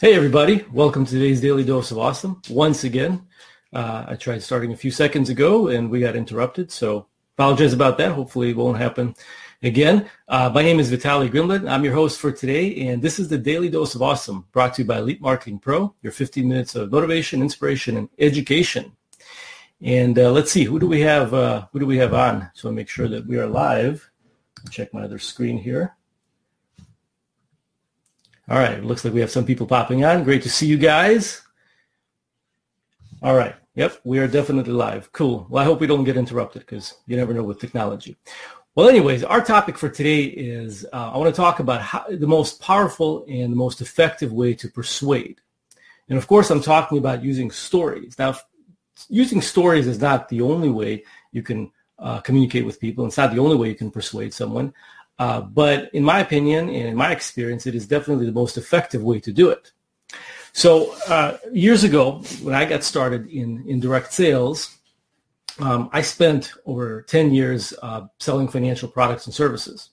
Hey, everybody. Welcome to today's Daily Dose of Awesome. Once again, uh, I tried starting a few seconds ago and we got interrupted, so apologize about that. Hopefully it won't happen again. Uh, my name is Vitaly Grinblad. I'm your host for today, and this is the Daily Dose of Awesome brought to you by Elite Marketing Pro, your 15 minutes of motivation, inspiration, and education. And uh, let's see, who do we have? Uh, who do we have on? So make sure that we are live. Check my other screen here. All right, it looks like we have some people popping on. Great to see you guys. All right. Yep, we are definitely live. Cool. Well, I hope we don't get interrupted because you never know with technology. Well, anyways, our topic for today is uh, I want to talk about how, the most powerful and the most effective way to persuade. And of course, I'm talking about using stories. Now, using stories is not the only way you can uh, communicate with people. It's not the only way you can persuade someone. Uh, but in my opinion and in my experience, it is definitely the most effective way to do it. So uh, years ago, when I got started in, in direct sales, um, I spent over 10 years uh, selling financial products and services.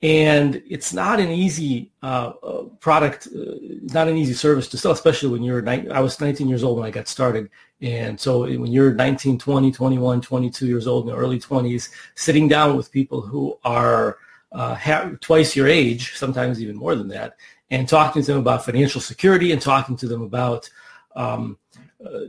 And it's not an easy uh, uh, product, not an easy service to sell, especially when you're, ni- I was 19 years old when I got started. And so when you're 19, 20, 21, 22 years old in the early 20s, sitting down with people who are uh, have, twice your age, sometimes even more than that, and talking to them about financial security and talking to them about um, uh,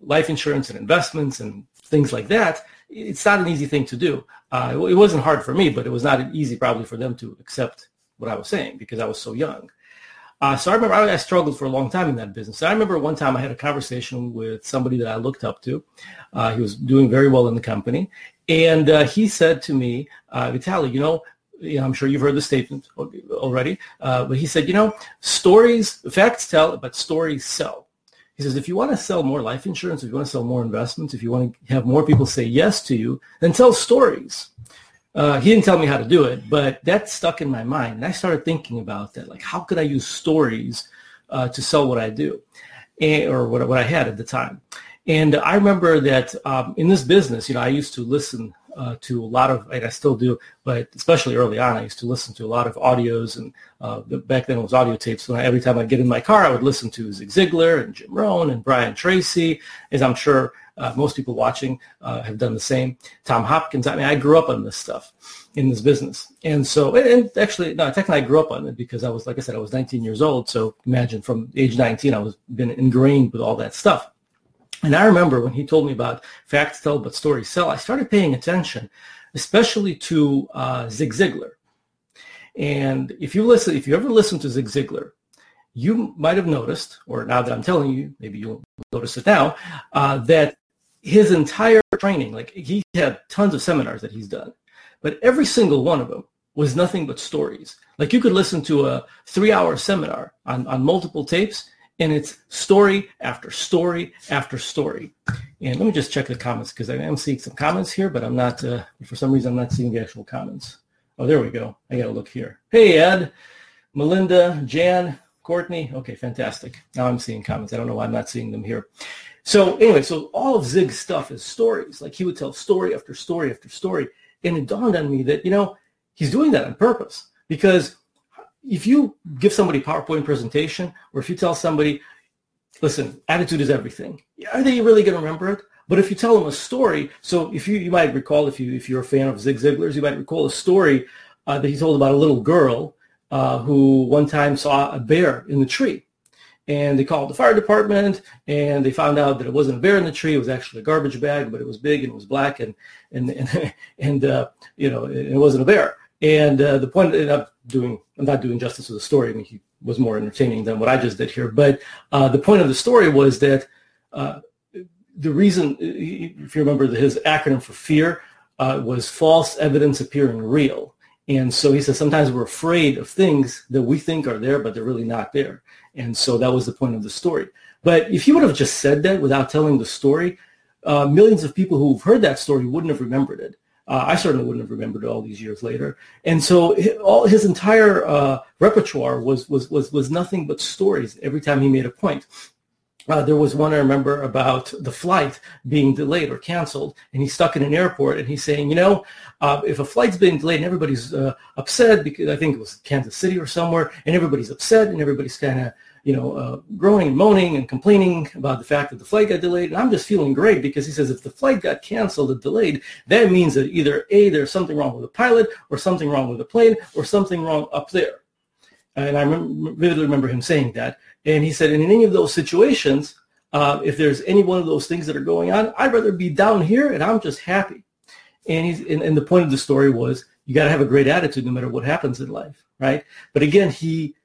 life insurance and investments and things like that, it's not an easy thing to do. Uh, it, it, wasn't hard for me, but it was not easy probably for them to accept what I was saying because I was so young. Uh, so I remember I, I, struggled for a long time in that business. I remember one time I had a conversation with somebody that I looked up to. Uh, he was doing very well in the company. And uh, he said to me, uh, Vitaly, you know, you know, I'm sure you've heard the statement already, uh, but he said, you know, stories, facts tell, but stories sell. He says, if you want to sell more life insurance, if you want to sell more investments, if you want to have more people say yes to you, then tell stories. Uh, he didn't tell me how to do it, but that stuck in my mind. And I started thinking about that. Like, how could I use stories uh, to sell what I do and, or what, what I had at the time? And I remember that um, in this business, you know, I used to listen uh, to a lot of, and I still do, but especially early on, I used to listen to a lot of audios, and uh, back then it was audio tapes. So every time I'd get in my car, I would listen to Zig Ziglar and Jim Rohn and Brian Tracy, as I'm sure uh, most people watching uh, have done the same. Tom Hopkins. I mean, I grew up on this stuff in this business, and so, and actually, no, technically, I grew up on it because I was, like I said, I was 19 years old. So imagine from age 19, I was been ingrained with all that stuff. And I remember when he told me about facts tell but stories sell, I started paying attention, especially to uh, Zig Ziglar. And if you listen, if you ever listen to Zig Ziglar, you might have noticed, or now that I'm telling you, maybe you'll notice it now, uh, that his entire training, like he had tons of seminars that he's done, but every single one of them was nothing but stories. Like you could listen to a three-hour seminar on, on multiple tapes, and it's story after story after story. And let me just check the comments because I am seeing some comments here, but I'm not, uh, for some reason, I'm not seeing the actual comments. Oh, there we go. I got to look here. Hey, Ed, Melinda, Jan, Courtney. Okay, fantastic. Now I'm seeing comments. I don't know why I'm not seeing them here. So anyway, so all of Zig's stuff is stories. Like he would tell story after story after story. And it dawned on me that, you know, he's doing that on purpose because if you give somebody PowerPoint presentation, or if you tell somebody, listen, attitude is everything, are they really going to remember it? But if you tell them a story, so if you you might recall if you if you're a fan of Zig Ziglar's, you might recall a story uh, that he told about a little girl uh, who one time saw a bear in the tree, and they called the fire department, and they found out that it wasn't a bear in the tree; it was actually a garbage bag, but it was big and it was black, and and and, and uh, you know it, it wasn't a bear. And uh, the point, and I'm doing, I'm not doing justice to the story. I mean, he was more entertaining than what I just did here. But uh, the point of the story was that uh, the reason, if you remember, his acronym for fear uh, was false evidence appearing real. And so he says sometimes we're afraid of things that we think are there, but they're really not there. And so that was the point of the story. But if he would have just said that without telling the story, uh, millions of people who've heard that story wouldn't have remembered it. Uh, I certainly wouldn't have remembered all these years later. And so all his entire uh, repertoire was, was, was, was nothing but stories every time he made a point. uh, there was one I remember about the flight being delayed or canceled, and he's stuck in an airport, and he's saying, you know, uh, if a flight's being delayed and everybody's uh, upset because I think it was Kansas City or somewhere, and everybody's upset and everybody's kind of you know uh, groaning and moaning and complaining about the fact that the flight got delayed, and I'm just feeling great because he says if the flight got canceled or delayed, that means that either a there's something wrong with the pilot, or something wrong with the plane, or something wrong up there. And I vividly remember him saying that. And he said, in any of those situations, uh, if there's any one of those things that are going on, I'd rather be down here and I'm just happy. And he's and, and the point of the story was you got to have a great attitude no matter what happens in life, right? But again, he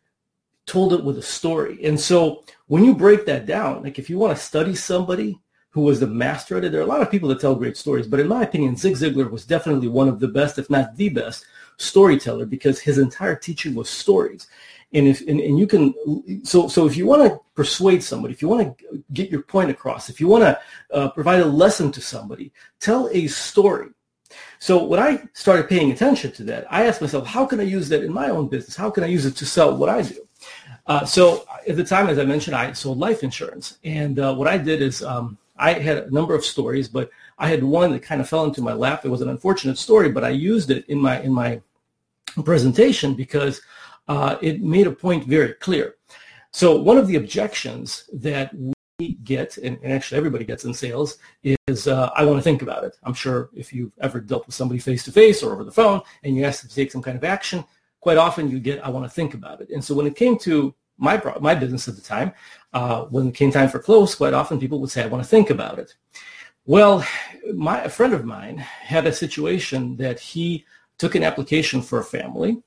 told it with a story. And so when you break that down, like if you want to study somebody who was the master at it, there are a lot of people that tell great stories, but in my opinion, Zig Ziglar was definitely one of the best, if not the best, storyteller because his entire teaching was stories. And if and, and you can so so if you want to persuade somebody if you want to get your point across if you want to uh, provide a lesson to somebody tell a story. So when i started paying attention to that i asked myself how can i use that in my own business? How can i use it to sell what i do uh, so at the time as i mentioned i sold life insurance and uh, what i did is um, i had a number of stories but i had one that kind of fell into my lap it was an unfortunate story but i used it in my in my presentation because uh, it made a point very clear. So one of the objections that we get, and, and actually everybody gets in sales, is uh, I want to think about it. I'm sure if you've ever dealt with somebody face to face or over the phone and you ask them to take some kind of action, quite often you get I want to think about it. And so when it came to my my business at the time, uh, when it came time for close, quite often people would say I want to think about it. Well, my a friend of mine had a situation that he took an application for a family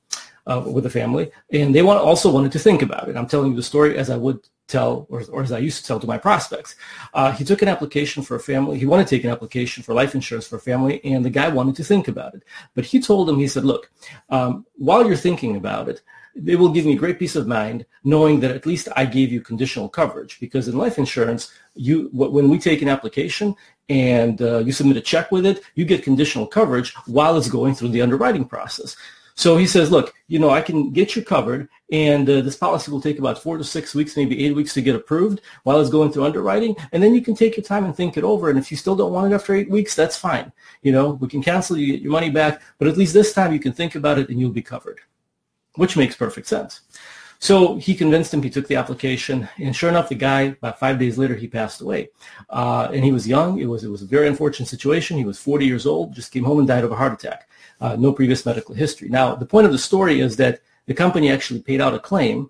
uh, with a family, and they want, also wanted to think about it. I'm telling you the story as I would tell, or, or as I used to tell to my prospects. Uh, he took an application for a family. He wanted to take an application for life insurance for a family, and the guy wanted to think about it. But he told him, he said, look, um, while you're thinking about it, it will give me great peace of mind knowing that at least I gave you conditional coverage because in life insurance, you when we take an application and uh, you submit a check with it, you get conditional coverage while it's going through the underwriting process. So he says, look, you know, I can get you covered, and uh, this policy will take about four to six weeks, maybe eight weeks to get approved while it's going through underwriting, and then you can take your time and think it over. And if you still don't want it after eight weeks, that's fine. You know, we can cancel, you get your money back, but at least this time you can think about it and you'll be covered, which makes perfect sense. So he convinced him. He took the application, and sure enough, the guy about five days later he passed away. Uh, and he was young. It was it was a very unfortunate situation. He was 40 years old. Just came home and died of a heart attack. Uh, no previous medical history. Now the point of the story is that the company actually paid out a claim,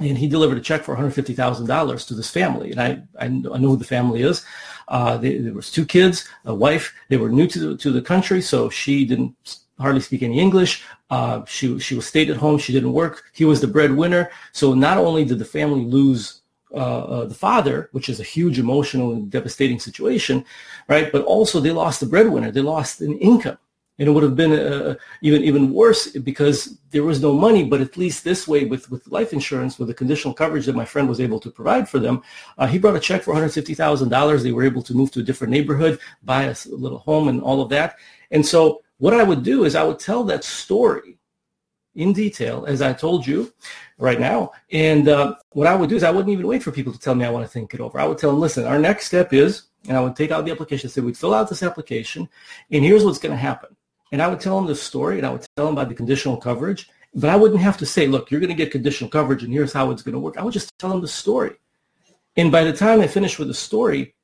and he delivered a check for 150 thousand dollars to this family. And I I know who the family is. Uh, they, there was two kids, a wife. They were new to the, to the country, so she didn't hardly speak any English. Uh, she she was stayed at home. She didn't work. He was the breadwinner. So not only did the family lose uh, uh, the father, which is a huge emotional and devastating situation, right? But also they lost the breadwinner. They lost an income, and it would have been uh, even even worse because there was no money. But at least this way, with with life insurance, with the conditional coverage that my friend was able to provide for them, uh, he brought a check for one hundred fifty thousand dollars. They were able to move to a different neighborhood, buy a little home, and all of that. And so what I would do is I would tell that story in detail, as I told you right now. And uh, what I would do is I wouldn't even wait for people to tell me I want to think it over. I would tell them, listen, our next step is, and I would take out the application, say we'd fill out this application, and here's what's going to happen. And I would tell them the story, and I would tell them about the conditional coverage. But I wouldn't have to say, look, you're going to get conditional coverage, and here's how it's going to work. I would just tell them the story. And by the time I finished with the story,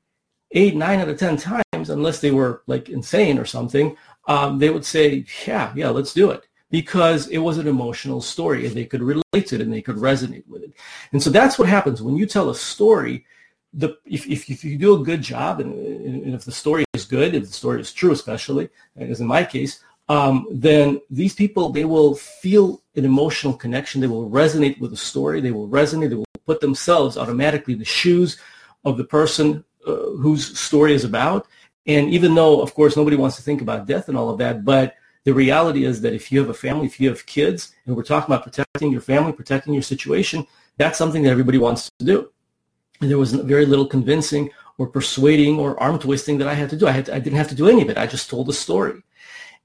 eight, nine out of 10 times, unless they were like insane or something, um, they would say, yeah, yeah, let's do it because it was an emotional story and they could relate to it and they could resonate with it. And so that's what happens when you tell a story. The, if, if, if you do a good job and, and if the story is good, if the story is true, especially, as in my case, um, then these people, they will feel an emotional connection. They will resonate with the story. They will resonate. They will put themselves automatically in the shoes of the person uh, whose story is about. And even though, of course, nobody wants to think about death and all of that, but the reality is that if you have a family, if you have kids, and we're talking about protecting your family, protecting your situation, that's something that everybody wants to do. And there was very little convincing or persuading or arm twisting that I had to do. I, had to, I didn't have to do any of it. I just told the story.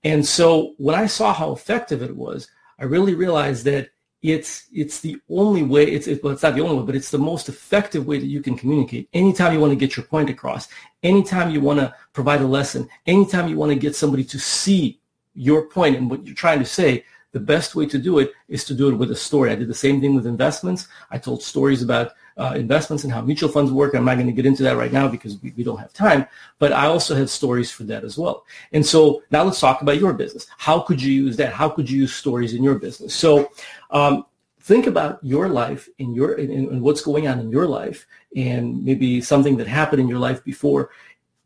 And so when I saw how effective it was, I really realized that it's it's the only way it's it, well it's not the only way but it's the most effective way that you can communicate. Anytime you want to get your point across anytime you want to provide a lesson anytime you want to get somebody to see your point and what you're trying to say the best way to do it is to do it with a story. I did the same thing with investments. I told stories about uh, investments and how mutual funds work. I'm not going to get into that right now because we, we don't have time, but I also have stories for that as well. And so now let's talk about your business. How could you use that? How could you use stories in your business? So um, think about your life and your and, what's going on in your life and maybe something that happened in your life before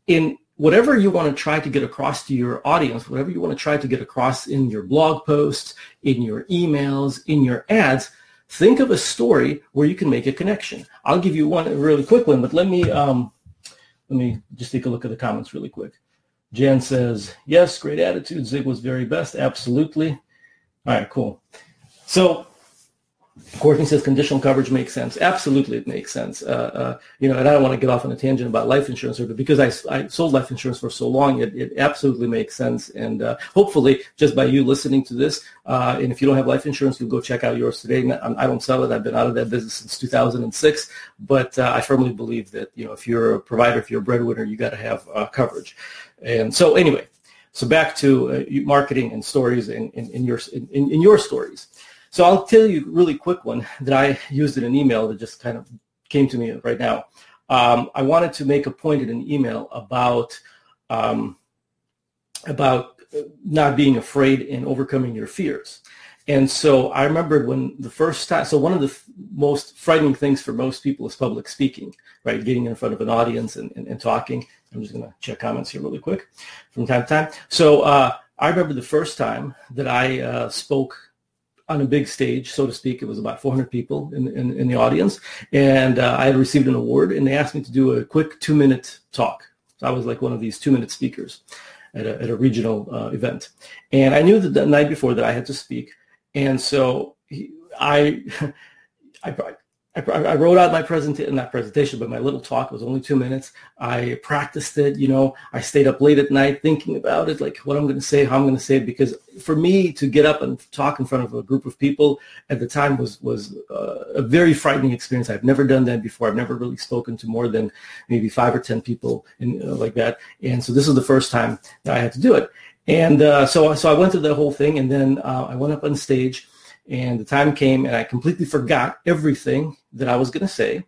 in whatever you want to try to get across to your audience whatever you want to try to get across in your blog posts in your emails in your ads think of a story where you can make a connection. I'll give you one really quick one, but let me um, let me just take a look at the comments really quick. Jan says, yes, great attitude. Zig was very best. Absolutely. All right, cool. So Courtney says conditional coverage makes sense. Absolutely, it makes sense. Uh, uh, you know, and I don't want to get off on a tangent about life insurance, but because I, I sold life insurance for so long, it, it absolutely makes sense. And uh, hopefully, just by you listening to this, uh, and if you don't have life insurance, you'll go check out yours today. I don't sell it. I've been out of that business since 2006, but uh, I firmly believe that you know, if you're a provider, if you're a breadwinner, you got to have uh, coverage. And so, anyway, so back to marketing and stories in, in, in your in, in your stories. So I'll tell you a really quick one that I used in an email that just kind of came to me right now. Um, I wanted to make a point in an email about um, about not being afraid and overcoming your fears. And so I remembered when the first time, so one of the f- most frightening things for most people is public speaking, right? Getting in front of an audience and, and, and talking. I'm just going to check comments here really quick from time to time. So uh, I remember the first time that I uh, spoke on a big stage, so to speak. It was about 400 people in, in, in the audience. And uh, I had received an award, and they asked me to do a quick two-minute talk. So I was like one of these two-minute speakers at a, at a regional uh, event. And I knew that the night before that I had to speak. And so he, I, I, I, I wrote out my presentation, not presentation, but my little talk was only two minutes. I practiced it, you know, I stayed up late at night thinking about it, like what I'm going to say, how I'm going to say it, because for me to get up and talk in front of a group of people at the time was, was uh, a very frightening experience. I've never done that before. I've never really spoken to more than maybe five or 10 people uh, like that. And so this is the first time that I had to do it. And uh, so, so I went through the whole thing and then uh, I went up on stage and the time came and I completely forgot everything that I was going to say.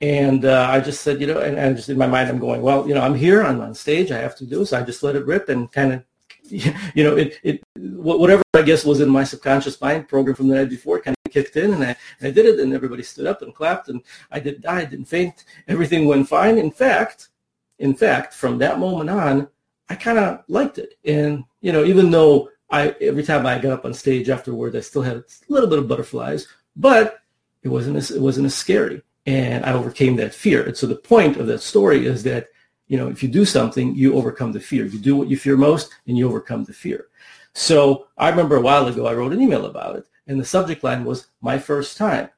And uh, I just said, you know, and, and just in my mind, I'm going, well, you know, I'm here, I'm on stage, I have to do this. I just let it rip and kind of, you know, it, it, whatever I guess was in my subconscious mind program from the night before kind of kicked in and I, and I did it and everybody stood up and clapped and I didn't die, I didn't faint. Everything went fine. In fact, in fact, from that moment on, I kind of liked it. And, you know, even though I every time I got up on stage afterwards, I still had a little bit of butterflies, but it wasn't as, it wasn't as scary, and I overcame that fear. And so the point of that story is that you know if you do something, you overcome the fear. You do what you fear most, and you overcome the fear. So I remember a while ago I wrote an email about it, and the subject line was "My first time."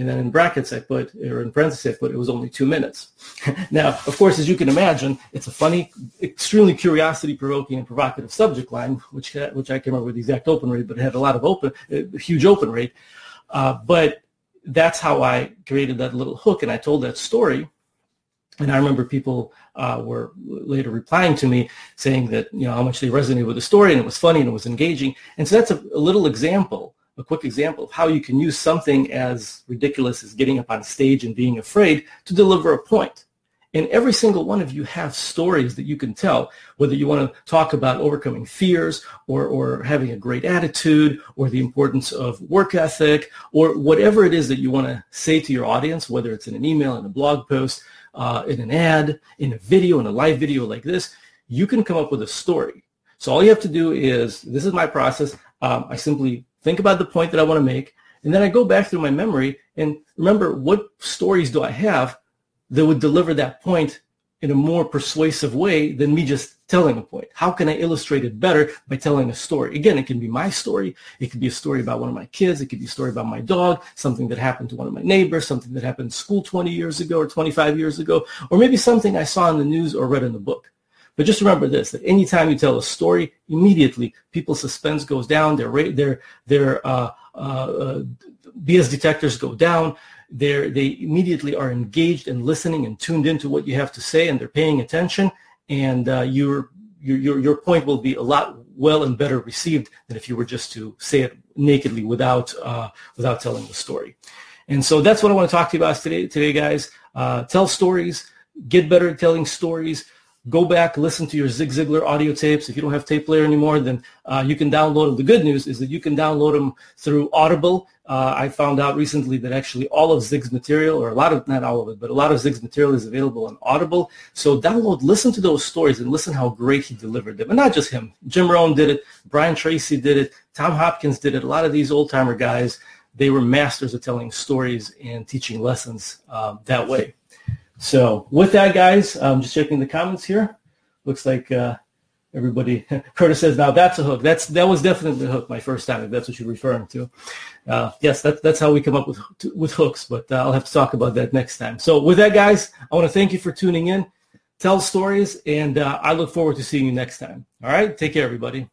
And then in brackets, I put, or in parentheses, I put, it was only two minutes. now, of course, as you can imagine, it's a funny, extremely curiosity-provoking and provocative subject line, which which I up with the exact open rate, but it had a lot of open, a huge open rate. Uh, but that's how I created that little hook, and I told that story. And I remember people uh, were later replying to me saying that you know how much they resonated with the story, and it was funny and it was engaging. And so that's a, a little example a quick example of how you can use something as ridiculous as getting up on stage and being afraid to deliver a point. And every single one of you have stories that you can tell, whether you want to talk about overcoming fears or, or having a great attitude or the importance of work ethic or whatever it is that you want to say to your audience, whether it's in an email, in a blog post, uh, in an ad, in a video, in a live video like this, you can come up with a story. So all you have to do is, this is my process. Um, I simply think about the point that I want to make, and then I go back through my memory and remember what stories do I have that would deliver that point in a more persuasive way than me just telling a point. How can I illustrate it better by telling a story? Again, it can be my story. It could be a story about one of my kids. It could be a story about my dog, something that happened to one of my neighbors, something that happened in school 20 years ago or 25 years ago, or maybe something I saw in the news or read in the book. But just remember this, that anytime you tell a story, immediately people's suspense goes down. Their, their, their uh, uh, uh, BS detectors go down. They're, they immediately are engaged and listening and tuned into what you have to say, and they're paying attention. And uh, your, your your point will be a lot well and better received than if you were just to say it nakedly without uh, without telling the story. And so that's what I want to talk to you about today, today guys. Uh, tell stories, get better at telling stories go back, listen to your Zig Ziglar audio tapes. If you don't have tape player anymore, then uh, you can download them. The good news is that you can download them through Audible. Uh, I found out recently that actually all of Zig's material, or a lot of, not all of it, but a lot of Zig's material is available on Audible. So download, listen to those stories and listen how great he delivered them. And not just him. Jim Rohn did it. Brian Tracy did it. Tom Hopkins did it. A lot of these old-timer guys, they were masters of telling stories and teaching lessons um, that way. So with that, guys, I'm just checking the comments here. Looks like uh, everybody. Curtis says, "Now that's a hook. That's that was definitely a hook my first time. If that's what you're referring to. Uh, yes, that's that's how we come up with with hooks. But uh, I'll have to talk about that next time. So with that, guys, I want to thank you for tuning in. Tell stories, and uh, I look forward to seeing you next time. All right, take care, everybody.